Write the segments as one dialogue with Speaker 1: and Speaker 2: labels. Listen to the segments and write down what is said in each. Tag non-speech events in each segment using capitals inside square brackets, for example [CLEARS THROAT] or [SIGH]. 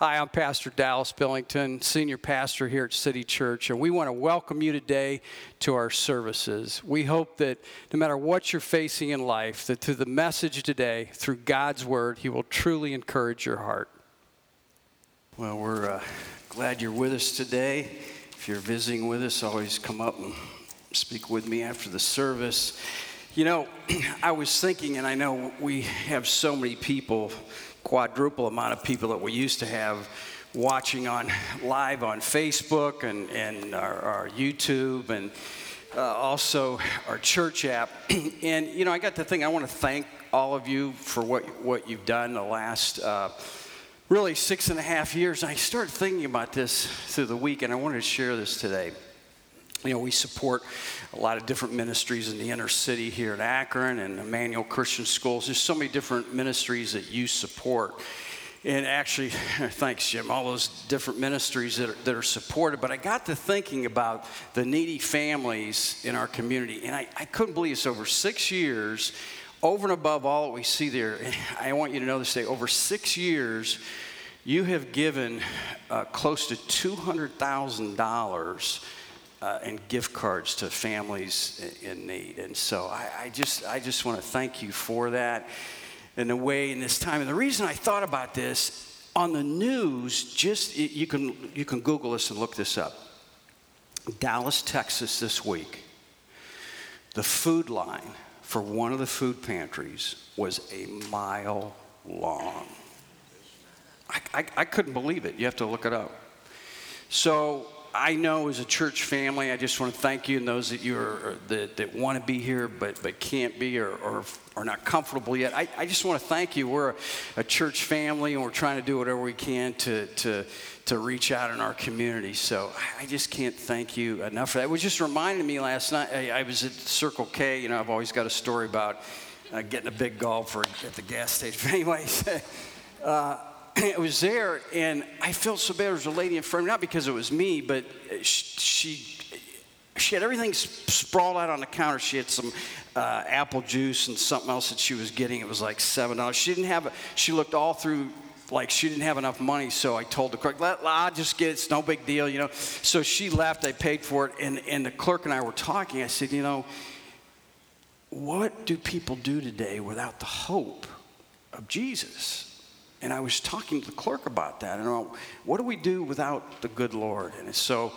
Speaker 1: Hi, I'm Pastor Dallas Billington, Senior Pastor here at City Church, and we want to welcome you today to our services. We hope that no matter what you're facing in life, that through the message today, through God's Word, He will truly encourage your heart.
Speaker 2: Well, we're uh, glad you're with us today. If you're visiting with us, always come up and speak with me after the service. You know, [CLEARS THROAT] I was thinking, and I know we have so many people quadruple amount of people that we used to have watching on live on Facebook and, and our, our YouTube and uh, also our church app. [CLEARS THROAT] and, you know, I got to think, I want to thank all of you for what, what you've done the last uh, really six and a half years. I started thinking about this through the week, and I wanted to share this today. You know, we support a lot of different ministries in the inner city here in Akron and Emmanuel Christian Schools. There's so many different ministries that you support. And actually, [LAUGHS] thanks, Jim, all those different ministries that are, that are supported. But I got to thinking about the needy families in our community. And I, I couldn't believe it's over six years, over and above all that we see there. I want you to know this day over six years, you have given uh, close to $200,000 uh, and gift cards to families in, need. And so I, I just, I just want to thank you for that in a way in this time. And the reason I thought about this on the news, just you can, you can Google this and look this up. Dallas, Texas, this week, the food line for one of the food pantries was a mile long. I, I, I couldn't believe it. You have to look it up. So I know as a church family, I just want to thank you and those that you are that, that want to be here but but can't be or, or are not comfortable yet. I, I just want to thank you. We're a, a, church family and we're trying to do whatever we can to to to reach out in our community. So I just can't thank you enough for that. It was just reminding me last night. I, I was at Circle K. You know, I've always got a story about uh, getting a big gulp for at the gas station. [LAUGHS] anyways. [LAUGHS] Uh, [CLEARS THROAT] I was there, and I felt so bad. There was a lady in front of me, not because it was me, but she she had everything sprawled out on the counter. She had some uh, apple juice and something else that she was getting. It was like seven dollars. She didn't have. A, she looked all through like she didn't have enough money, so I told the clerk, Let, "I'll just get it. It's no big deal, you know." So she left. I paid for it, and and the clerk and I were talking. I said, "You know, what do people do today without the hope of Jesus?" And I was talking to the clerk about that. And what do we do without the good Lord? And so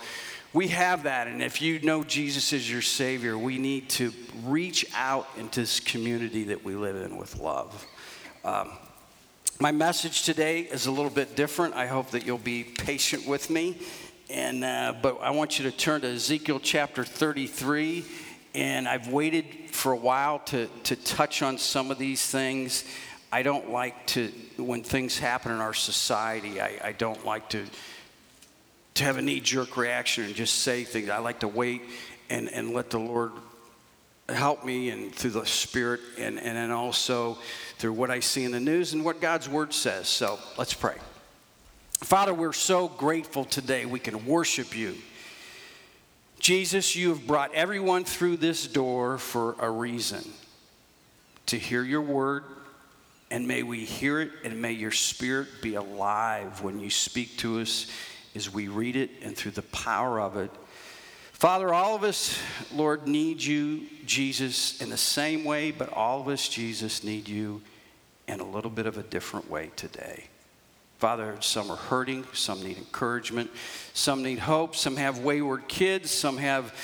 Speaker 2: we have that. And if you know Jesus is your Savior, we need to reach out into this community that we live in with love. Um, my message today is a little bit different. I hope that you'll be patient with me. And, uh, but I want you to turn to Ezekiel chapter 33. And I've waited for a while to, to touch on some of these things. I don't like to, when things happen in our society, I, I don't like to, to have a knee jerk reaction and just say things. I like to wait and, and let the Lord help me and through the Spirit and, and then also through what I see in the news and what God's Word says. So let's pray. Father, we're so grateful today we can worship you. Jesus, you have brought everyone through this door for a reason to hear your word and may we hear it, and may your spirit be alive when you speak to us as we read it and through the power of it. Father, all of us, Lord, need you, Jesus, in the same way, but all of us, Jesus, need you in a little bit of a different way today. Father, some are hurting, some need encouragement, some need hope, some have wayward kids, some have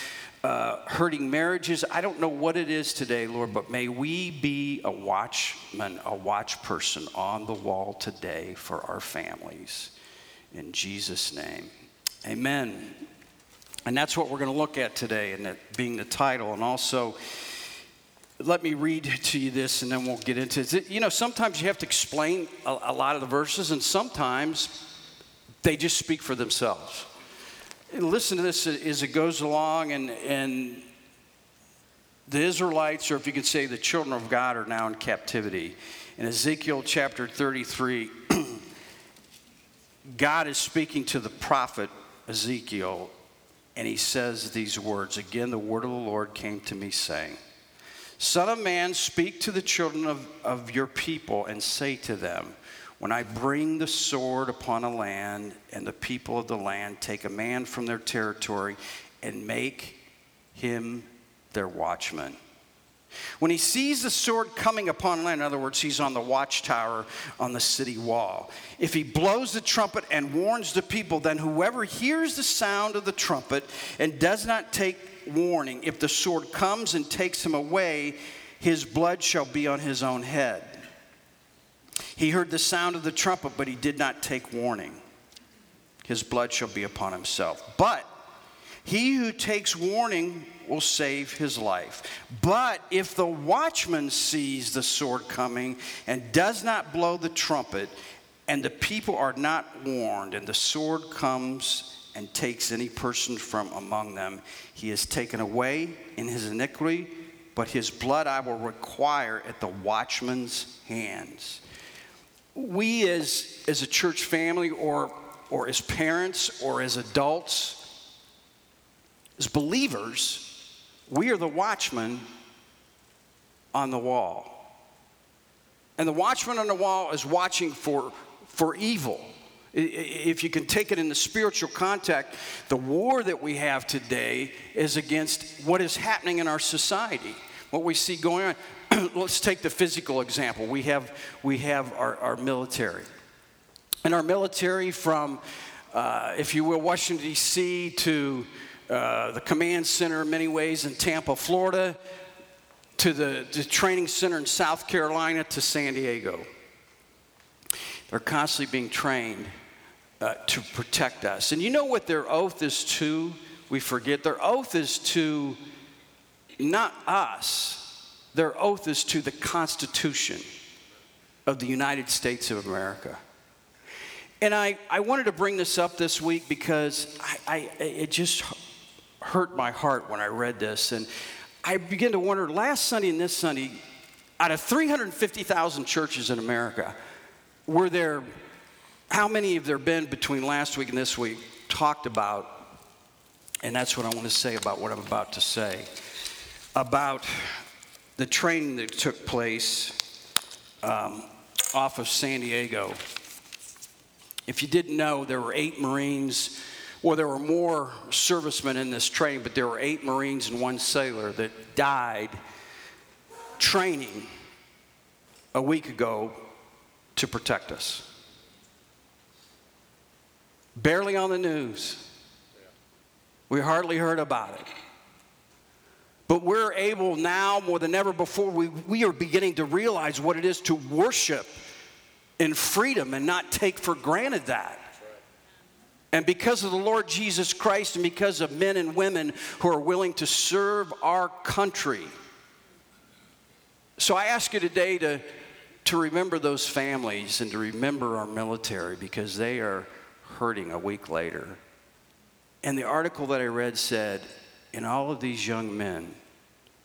Speaker 2: uh, hurting marriages. I don't know what it is today, Lord, but may we be a watchman, a watch person on the wall today for our families. In Jesus' name, amen. And that's what we're going to look at today, and that being the title. And also, let me read to you this, and then we'll get into it. You know, sometimes you have to explain a, a lot of the verses, and sometimes they just speak for themselves listen to this as it goes along, and, and the Israelites, or if you could say the children of God, are now in captivity. In Ezekiel chapter 33, [CLEARS THROAT] God is speaking to the prophet Ezekiel, and he says these words Again, the word of the Lord came to me, saying, Son of man, speak to the children of, of your people and say to them, when I bring the sword upon a land, and the people of the land take a man from their territory and make him their watchman. When he sees the sword coming upon land, in other words, he's on the watchtower on the city wall. If he blows the trumpet and warns the people, then whoever hears the sound of the trumpet and does not take warning, if the sword comes and takes him away, his blood shall be on his own head. He heard the sound of the trumpet, but he did not take warning. His blood shall be upon himself. But he who takes warning will save his life. But if the watchman sees the sword coming and does not blow the trumpet, and the people are not warned, and the sword comes and takes any person from among them, he is taken away in his iniquity, but his blood I will require at the watchman's hands we as, as a church family or, or as parents or as adults, as believers, we are the watchmen on the wall. And the watchman on the wall is watching for, for evil. If you can take it in the spiritual context, the war that we have today is against what is happening in our society, what we see going on. [CLEARS THROAT] let's take the physical example. We have, we have our, our military. And our military, from, uh, if you will, Washington, D.C. to uh, the command center in many ways in Tampa, Florida, to the, the training center in South Carolina, to San Diego. They're constantly being trained uh, to protect us. And you know what their oath is to? We forget. Their oath is to not us, their oath is to the Constitution of the United States of America. And I, I wanted to bring this up this week because I, I, it just hurt my heart when I read this. And I began to wonder last Sunday and this Sunday, out of 350,000 churches in America, were there, how many have there been between last week and this week talked about? And that's what I want to say about what I'm about to say about the training that took place um, off of San Diego. If you didn't know, there were eight Marines, well, there were more servicemen in this training, but there were eight Marines and one sailor that died training a week ago to protect us. Barely on the news. We hardly heard about it. But we're able now more than ever before, we, we are beginning to realize what it is to worship in freedom and not take for granted that. And because of the Lord Jesus Christ and because of men and women who are willing to serve our country. So I ask you today to, to remember those families and to remember our military because they are hurting a week later. And the article that I read said in all of these young men,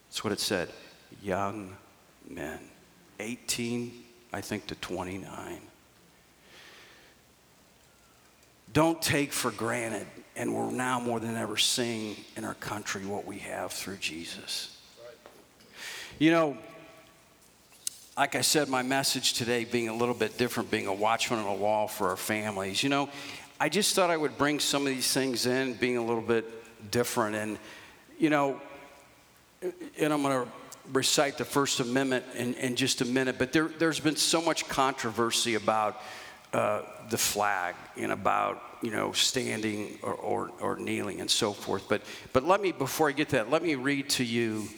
Speaker 2: that's what it said, young men, 18, I think, to 29. Don't take for granted, and we're now more than ever seeing in our country what we have through Jesus. You know, like I said, my message today being a little bit different, being a watchman on the wall for our families. You know, I just thought I would bring some of these things in, being a little bit different. And you know, and I'm going to recite the First Amendment in, in just a minute, but there, there's been so much controversy about uh, the flag and about you know standing or, or, or, kneeling and so forth. But but let me before I get that, let me read to you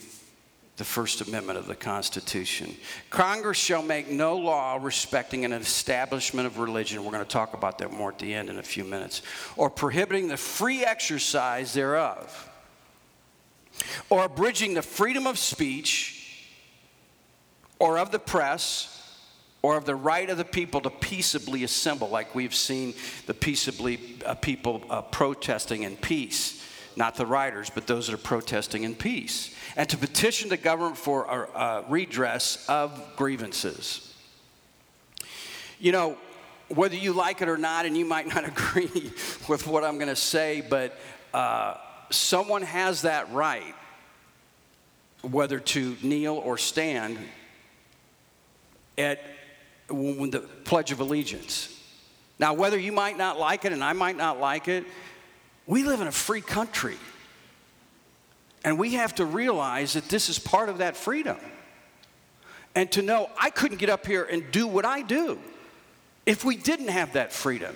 Speaker 2: the First Amendment of the Constitution. Congress shall make no law respecting an establishment of religion. We're going to talk about that more at the end in a few minutes, or prohibiting the free exercise thereof or abridging the freedom of speech or of the press or of the right of the people to peaceably assemble, like we've seen the peaceably uh, people uh, protesting in peace. Not the rioters, but those that are protesting in peace. And to petition the government for a, redress of grievances. You know, whether you like it or not, and you might [LAUGHS] not agree with what I'm going to say, but uh, someone has that right, whether to kneel or stand, at the Pledge of Allegiance. Now, whether you might not like it and I might not like it, we live in a free country. And we have to realize that this is part of that freedom. And to know I couldn't get up here and do what I do if we didn't have that freedom.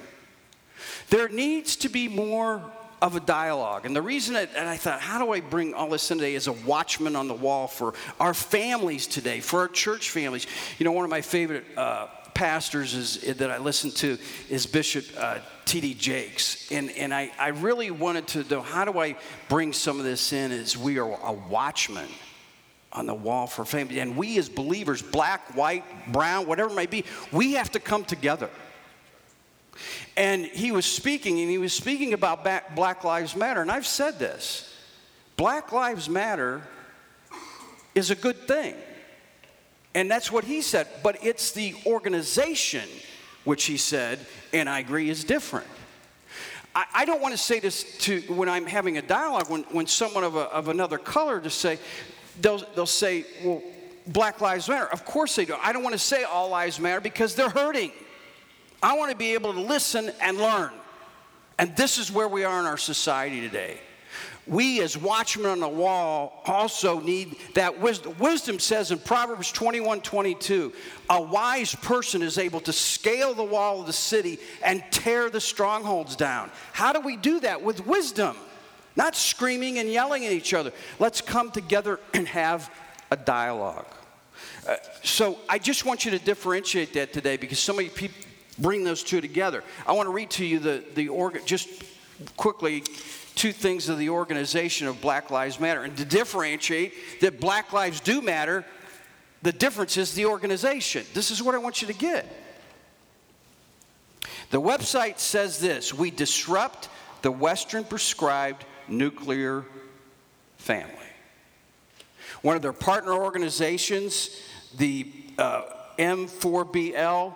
Speaker 2: There needs to be more of a dialogue. And the reason that I thought, how do I bring all this in today as a watchman on the wall for our families today, for our church families? You know, one of my favorite uh, pastors is, that I listen to is Bishop uh, T.D. Jakes. And, and I, I really wanted to know how do I bring some of this in as we are a watchman on the wall for family. And we as believers, black, white, brown, whatever it may be, we have to come together. And he was speaking, and he was speaking about Black Lives Matter. And I've said this Black Lives Matter is a good thing. And that's what he said. But it's the organization, which he said, and I agree, is different. I, I don't want to say this to when I'm having a dialogue, when, when someone of, a, of another color to say, they'll, they'll say, well, Black Lives Matter. Of course they do. I don't want to say all lives matter because they're hurting. I want to be able to listen and learn. And this is where we are in our society today. We, as watchmen on the wall, also need that wisdom. Wisdom says in Proverbs 21 22, a wise person is able to scale the wall of the city and tear the strongholds down. How do we do that? With wisdom, not screaming and yelling at each other. Let's come together and have a dialogue. Uh, so I just want you to differentiate that today because so many people bring those two together. I want to read to you the, the organ, just quickly, two things of the organization of Black Lives Matter. And to differentiate that Black Lives do matter, the difference is the organization. This is what I want you to get. The website says this We disrupt the Western prescribed nuclear family. One of their partner organizations, the uh, M4BL,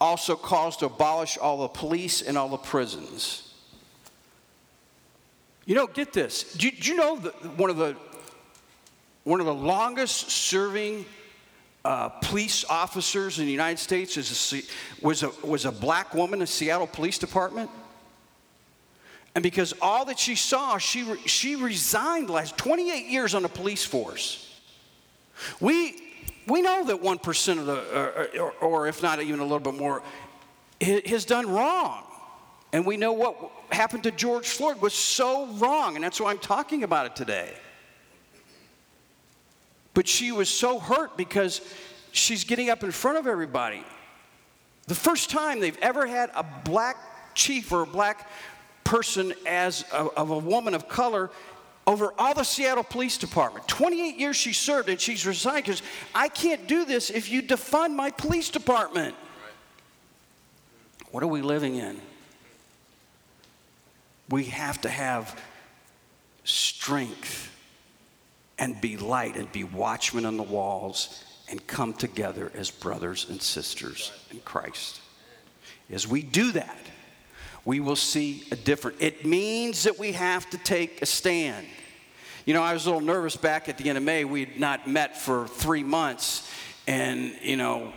Speaker 2: also calls to abolish all the police and all the prisons. You know, get this. Do you, do you know that one of the one of the longest serving uh, police officers in the United States is a, was, a, was a black woman in the Seattle Police Department? And because all that she saw, she, re, she resigned last 28 years on the police force. We, we know that 1% of the, uh, uh, or, or if not even a little bit more, has done wrong. And we know what happened to George Floyd was so wrong, and that's why I'm talking about it today. But she was so hurt because she's getting up in front of everybody. The first time they've ever had a black chief or a black person as a, of a woman of color over all the Seattle Police Department. 28 years she served and she's resigned because I can't do this if you defund my police department. What are we living in? We have to have strength and be light and be watchmen on the walls and come together as brothers and sisters in Christ. As we do that, we will see a difference. It means that we have to take a stand. You know, I was a little nervous back at the end of May. We had not met for three months, and you know,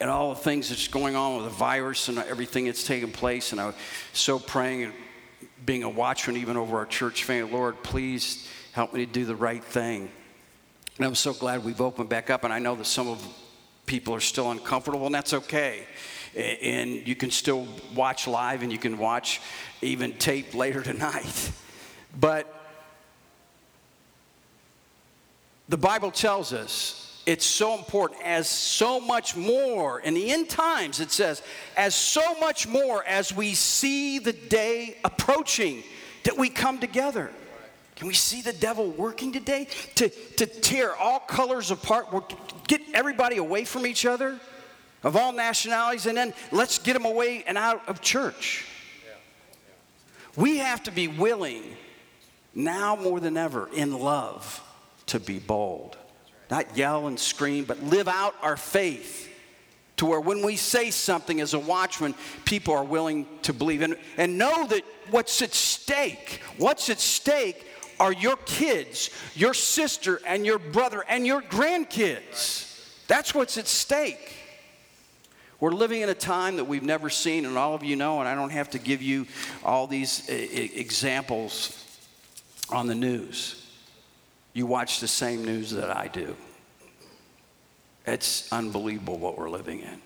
Speaker 2: and all the things that's going on with the virus and everything that's taking place. And I was so praying and being a watchman even over our church family. Lord, please help me to do the right thing. And I'm so glad we've opened back up. And I know that some of people are still uncomfortable, and that's okay. And you can still watch live, and you can watch even tape later [LAUGHS] tonight. But the Bible tells us it's so important as so much more in the end times it says as so much more as we see the day approaching that we come together. Can we see the devil working today to, to tear all colors apart? Get everybody away from each other of all nationalities and then let's get them away and out of church we have to be willing now more than ever in love to be bold. Not yell and scream, but live out our faith to where when we say something as a watchman, people are willing to believe. And, and know that what's at stake, what's at stake are your kids, your sister, and your brother, and your grandkids. That's what's at stake. We're living in a time that we've never seen, and all of you know, and I don't have to give you all these examples on the news. You watch the same news that I do. It's unbelievable what we're living in.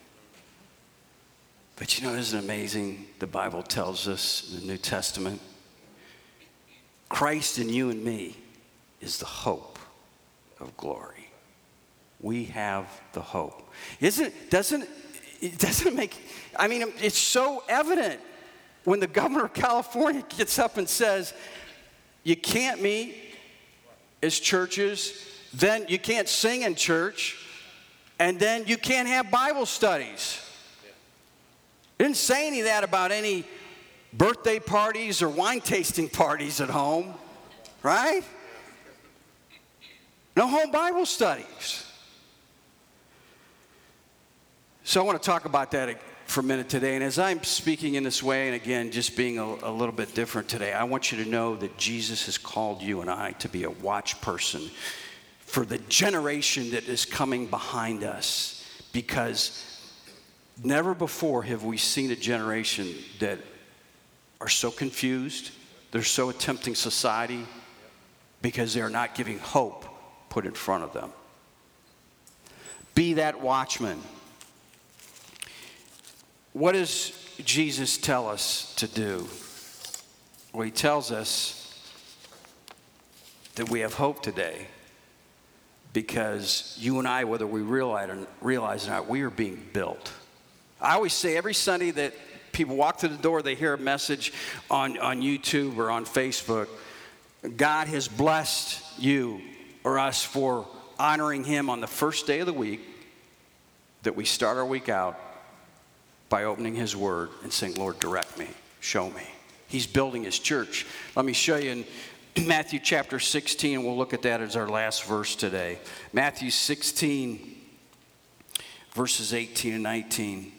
Speaker 2: But you know, isn't it amazing? The Bible tells us in the New Testament Christ in you and me is the hope of glory. We have the hope. Isn't, doesn't, it doesn't make, I mean, it's so evident when the governor of California gets up and says, you can't meet as churches, then you can't sing in church, and then you can't have Bible studies. Didn't say any of that about any birthday parties or wine tasting parties at home, right? No home Bible studies. So I want to talk about that for a minute today. And as I'm speaking in this way, and again, just being a, a, little bit different today, I want you to know that Jesus has called you and I to be a watch person for the generation that is coming behind us because never before have we seen a generation that are so confused, they're so attempting society because they're not giving hope put in front of them. Be that watchman. What does Jesus tell us to do? Well, he tells us that we have hope today because you and I, whether we realize or, realize or not, we are being built. I always say every Sunday that people walk through the door, they hear a message on, on YouTube or on Facebook. God has blessed you or us for honoring Him on the first day of the week, that we start our week out by opening His Word and saying, Lord, direct me, show me. He's building His church. Let me show you in [CLEARS THROAT] Matthew chapter 16, we'll look at that as our last verse today. Matthew 16, verses 18 and 19.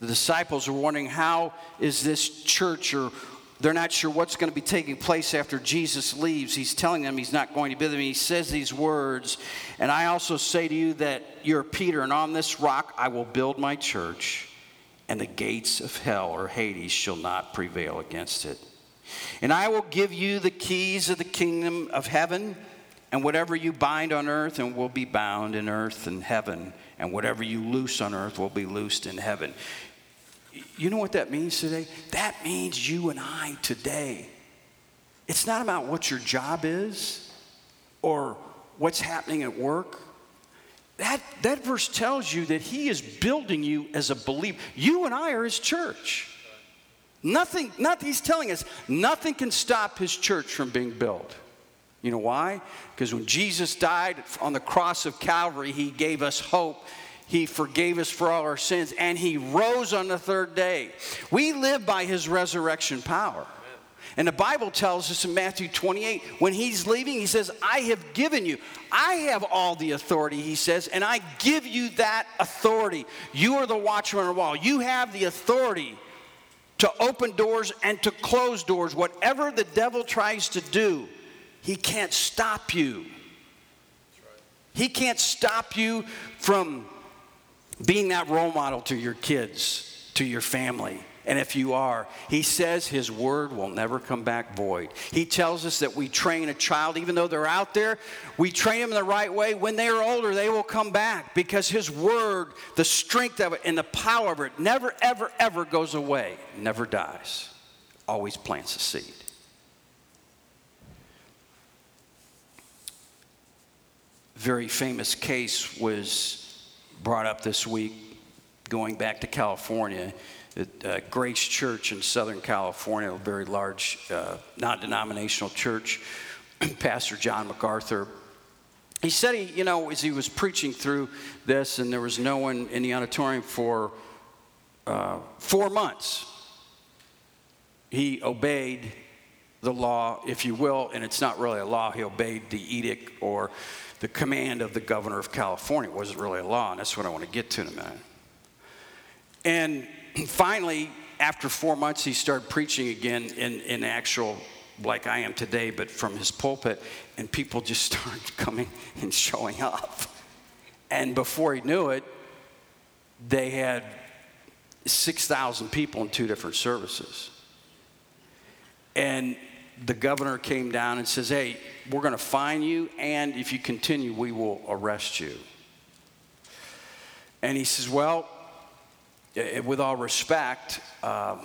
Speaker 2: The disciples are wondering how is this church or they're not sure what's going to be taking place after Jesus leaves. He's telling them he's not going to be them. He says these words, and I also say to you that you're Peter, and on this rock I will build my church, and the gates of hell or Hades shall not prevail against it. And I will give you the keys of the kingdom of heaven, and whatever you bind on earth and will be bound in earth and heaven, and whatever you loose on earth will be loosed in heaven. You know what that means today? That means you and I today. It's not about what your job is or what's happening at work. That, that verse tells you that he is building you as a believer. You and I are his church. Nothing, not, he's telling us nothing can stop his church from being built. You know why? Because when Jesus died on the cross of Calvary, he gave us hope he forgave us for all our sins, and He rose on the third day. We live by His resurrection power. And the Bible tells us in Matthew 28, when he's leaving, he says, I have given you, I have all the authority, he says, and I give you that authority. You are the watchman on the wall. You have the authority to open doors and to close doors. Whatever the devil tries to do, he can't stop you. He can't stop you from being that role model to your kids, to your family. And if you are, he says his word will never come back void. He tells us that we train a child, even though they're out there, we train them in the right way. When they are older, they will come back because his word, the strength of it, and the power of it never, ever, ever goes away, never dies, always plants a seed. Very famous case was brought up this week going back to California. At uh, Grace Church in Southern California, a very large uh, non denominational church. [CLEARS THROAT] Pastor John MacArthur he said he, you know, as he was preaching through this, and there was no one in the auditorium for uh, four months, he obeyed the law, if you will, and it's not really a law. He obeyed the edict or the command of the governor of California. It wasn't really a law, and that's what I want to get to in a minute. And [CLEARS THROAT] finally, after four months, he started preaching again in, in actual, like I am today, but from his pulpit, and people just [LAUGHS] started coming and showing up. And before he knew it, they had 6,000 people in two different services. And the governor came down and says, Hey, we're going to fine you, and if you continue, we will arrest you. And he says, Well, with all respect, um,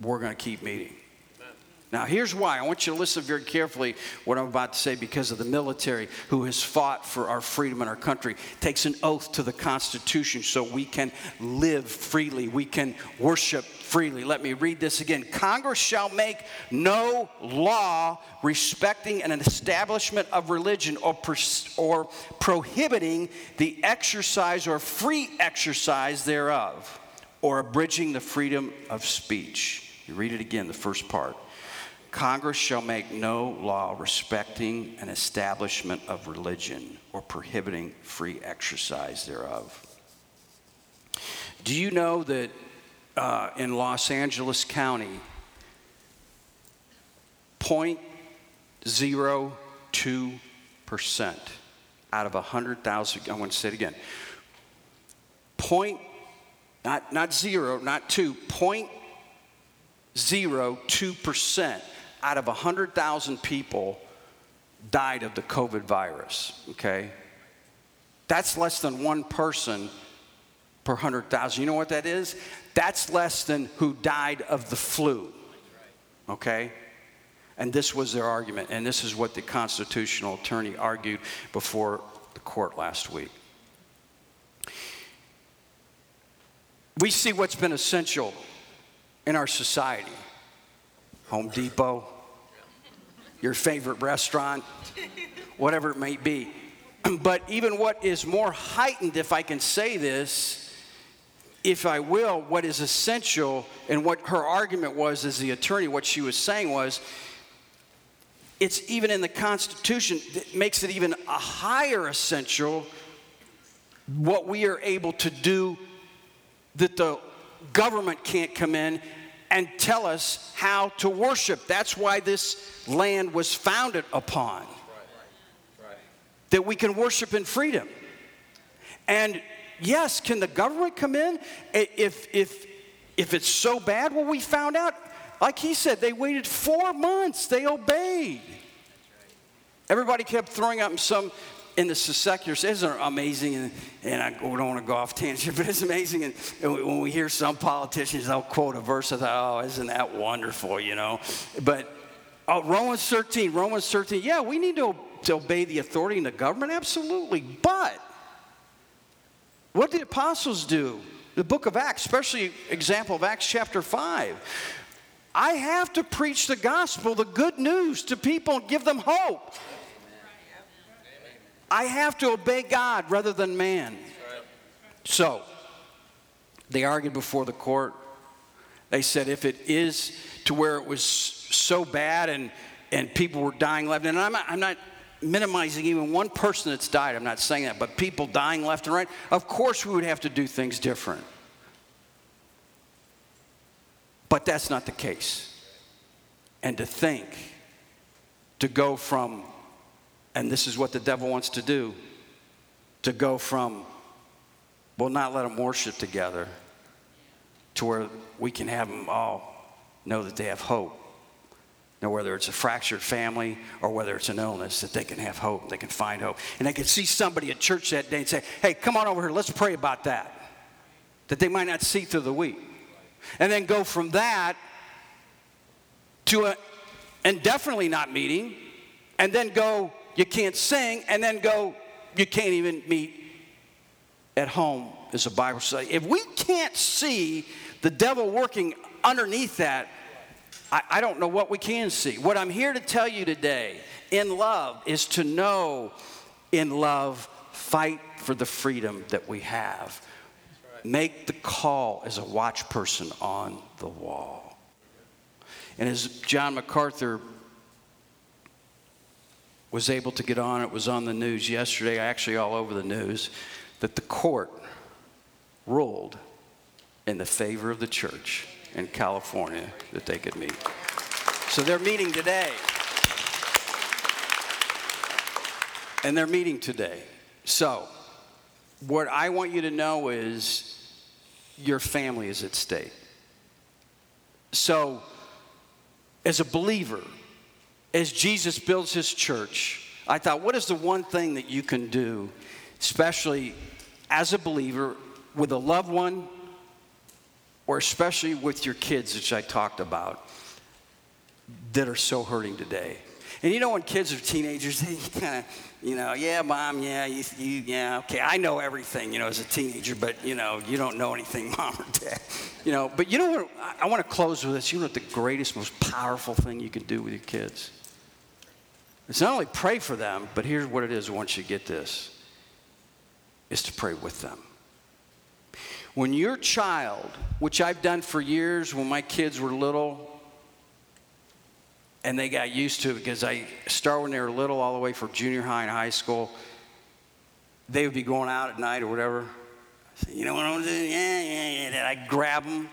Speaker 2: we're going to keep meeting. Now, here's why. I want you to listen very carefully what I'm about to say because of the military who has fought for our freedom in our country takes an oath to the Constitution so we can live freely, we can worship freely. Let me read this again. Congress shall make no law respecting an establishment of religion or, or prohibiting the exercise or free exercise thereof or abridging the freedom of speech. You read it again, the first part. Congress shall make no law respecting an establishment of religion or prohibiting free exercise thereof. Do you know that uh, in Los Angeles County, 0.02% out of 100,000, I want to say it again, point, not, not zero, not two, 0.02% out of 100,000 people died of the COVID virus, okay? That's less than one person per 100,000. You know what that is? That's less than who died of the flu, okay? And this was their argument, and this is what the constitutional attorney argued before the court last week. We see what's been essential in our society Home Depot, your favorite restaurant, whatever it may be. [CLEARS THROAT] But even what is more heightened, if I can say this, if I will, what is essential and what her argument was as the attorney, what she was saying was, it's even in the Constitution that makes it even a higher essential what we are able to do that the government can't come in and tell us how to worship. That's why this land was founded upon. That we can worship in freedom. And yes, can the government come in if, if, if it's so bad? Well, we found out, like he said, they waited four months, they obeyed. Everybody kept throwing up some in the seculars, isn't amazing? And, and I don't want to go off tangent, [LAUGHS] but it's amazing. And, and when we hear some politicians, they'll quote a verse. I thought, oh, isn't that wonderful, you know? But oh, Romans 13, Romans 13, yeah, we need to, to obey the authority in the government, absolutely. But what did the apostles do? The book of Acts, especially example of Acts chapter 5. I have to preach the gospel, the good news to people and give them hope. I have to obey God rather than man. So, they argued before the court. They said if it is to where it was so bad and, and people were dying left, and I'm not, I'm not minimizing even one person that's died, I'm not saying that, but people dying left and right, of course we would have to do things different. But that's not the case. And to think, to go from and this is what the devil wants to do to go from, well, not let them worship together to where we can have them all know that they have hope. Now, whether it's a fractured family or whether it's an illness, that they can have hope, they can find hope. And they can see somebody at church that day and say, hey, come on over here, let's pray about that. That they might not see through the week. And then go from that to a, and definitely not meeting, and then go you can't sing, and then go, you can't even meet at home, as the Bible says. If we can't see the devil working underneath that, I, I don't know what we can see. What I'm here to tell you today in love is to know in love, fight for the freedom that we have. Make the call as a watch person on the wall. And as John MacArthur was able to get on. It was on the news yesterday, actually all over the news, that the court ruled in the favor of the church in California that they could meet. So they're meeting today. And they're meeting today. So what I want you to know is your family is at stake. So, as a believer, as Jesus builds his church, I thought, what is the one thing that you can do, especially as a believer, with a loved one, or especially with your kids, which I talked about, that are so hurting today? And you know, when kids are teenagers, they kind of, you know, yeah, mom, yeah, you, you, yeah, okay, I know everything, you know, as a teenager, but, you know, you don't know anything, [LAUGHS] mom or dad. You know, but you know what? I, I want to close with this. You know what the greatest, most powerful thing you can do with your kids? It's not only pray for them, but here's what it is once you get this is to pray with them. When your child, which I've done for years when my kids were little, and they got used to it because I start when they were little all the way from junior high and high school. They would be going out at night or whatever. I say, you know what I'm doing? Yeah, yeah, yeah. And I grab them.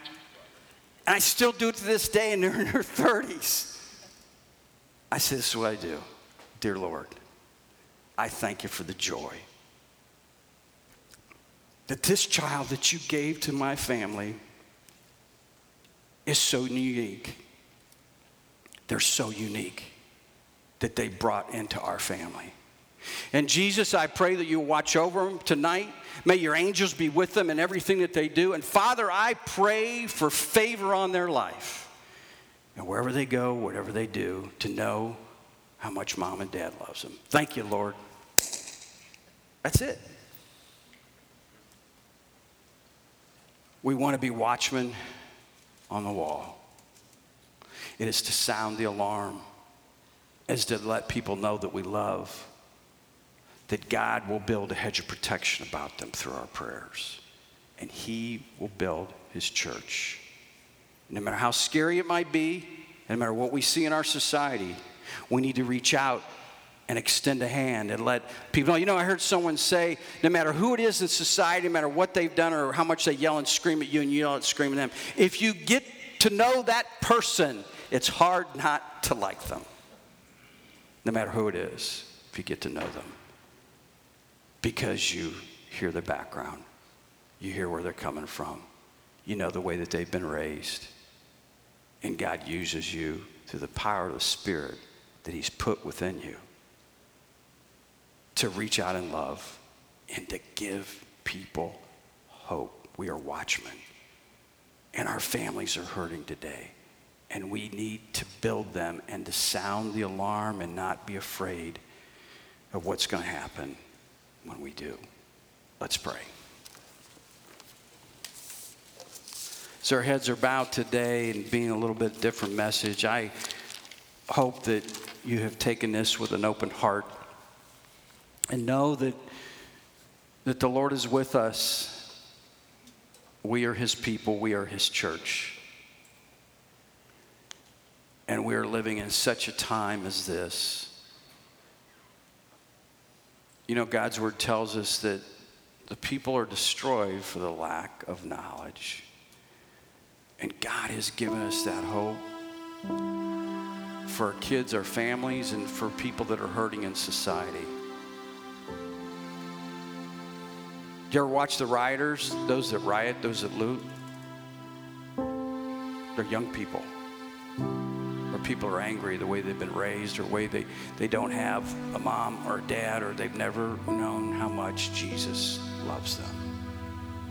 Speaker 2: And I still do it to this day, and they're in their [LAUGHS] 30s. I say, This is what I do. Dear Lord, I thank you for the joy that this child that you gave to my family is so unique they're so unique that they brought into our family. And Jesus, I pray that you watch over them tonight. May your angels be with them in everything that they do. And Father, I pray for favor on their life. And wherever they go, whatever they do, to know how much mom and dad loves them. Thank you, Lord. That's it. We want to be watchmen on the wall. It is to sound the alarm, as to let people know that we love, that God will build a hedge of protection about them through our prayers. And He will build His church. No matter how scary it might be, no matter what we see in our society, we need to reach out and extend a hand and let people know. You know, I heard someone say, no matter who it is in society, no matter what they've done or how much they yell and scream at you and you yell and scream at them, if you get to know that person, it's hard not to like them, no matter who it is, if you get to know them, because you hear their background, you hear where they're coming from, you know the way that they've been raised, and God uses you through the power of the Spirit that He's put within you to reach out in love and to give people hope. We are watchmen, and our families are hurting today. And we need to build them and to sound the alarm and not be afraid of what's going to happen when we do. Let's pray. So our heads are bowed today and being a little bit different message. I hope that you have taken this with an open heart and know that, that the Lord is with us. We are his people, we are his church. And we are living in such a time as this. You know, God's word tells us that the people are destroyed for the lack of knowledge. And God has given us that hope for our kids, our families, and for people that are hurting in society. You ever watch the rioters, those that riot, those that loot? They're young people or people are angry the way they've been raised or the way they, they don't have a mom or a dad or they've never known how much Jesus loves them,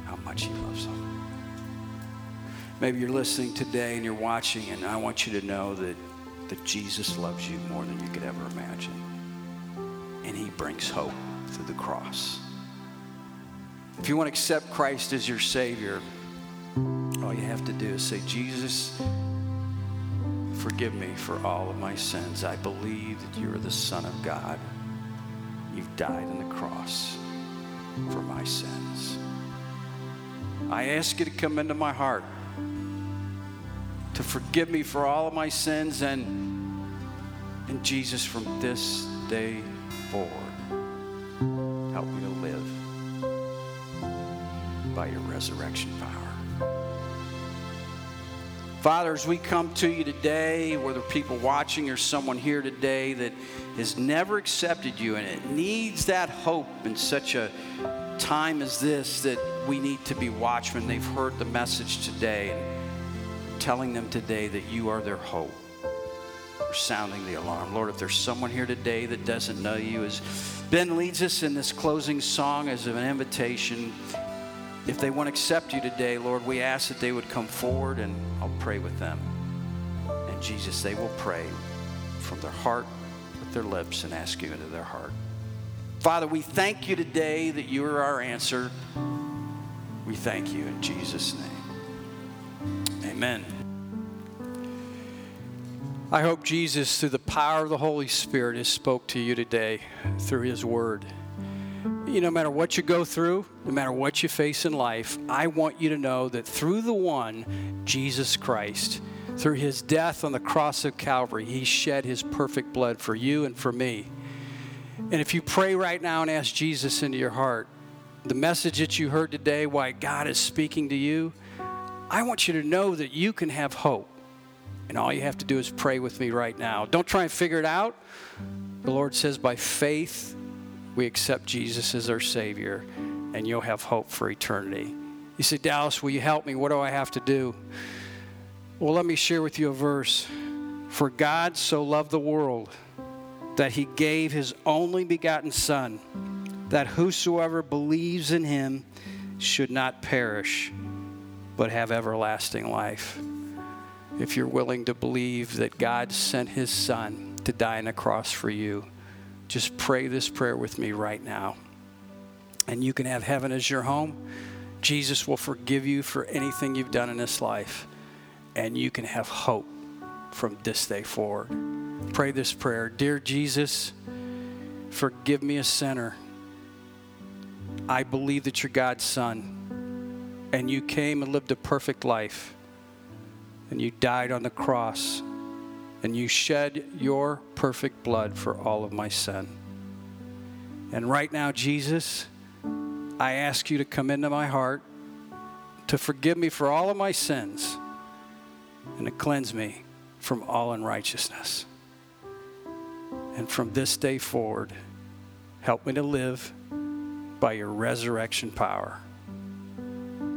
Speaker 2: how much he loves them. Maybe you're listening today and you're watching, and I want you to know that, that Jesus loves you more than you could ever imagine. And he brings hope through the cross. If you want to accept Christ as your Savior, all you have to do is say, Jesus, forgive me for all of my sins. I believe that you are the Son of God. You've died on the cross for my sins. I ask you to come into my heart, to forgive me for all of my sins, and, and Jesus, from this day forward, help me to live by your resurrection power. Father, as we come to you today, whether people watching or someone here today that has never accepted you and it needs that hope in such a time as this that we need to be watchmen. They've heard the message today telling them today that you are their hope. We're sounding the alarm. Lord, if there's someone here today that doesn't know you, as Ben leads us in this closing song as an invitation, if they want to accept you today, Lord, we ask that they would come forward and I'll pray with them. And Jesus, they will pray from their heart with their lips and ask you into their heart. Father, we thank you today that you are our answer. We thank you in Jesus' name. Amen.
Speaker 1: I hope Jesus, through the power of the Holy Spirit, has spoke to you today through his word. You know, no matter what you go through, no matter what you face in life, I want you to know that through the one, Jesus Christ, through his death on the cross of Calvary, he shed his perfect blood for you and for me. And if you pray right now and ask Jesus into your heart, the message that you heard today, why God is speaking to you, I want you to know that you can have hope. And all you have to do is pray with me right now. Don't try and figure it out. The Lord says, by faith, we accept Jesus as our Savior, and you'll have hope for eternity. You say, Dallas, will you help me? What do I have to do? Well, let me share with you a verse. For God so loved the world that he gave his only begotten Son, that whosoever believes in him should not perish, but have everlasting life. If you're willing to believe that God sent his Son to die on a cross for you, just pray this prayer with me right now. And you can have heaven as your home. Jesus will forgive you for anything you've done in this life, and you can have hope from this day forward. Pray this prayer Dear Jesus, forgive me a sinner. I believe that you're God's Son, and you came and lived a perfect life, and you died on the cross, and you shed your perfect blood for all of my sin. And right now, Jesus, I ask you to come into my heart, to forgive me for all of my sins, and to cleanse me from all unrighteousness. And from this day forward, help me to live by your resurrection power.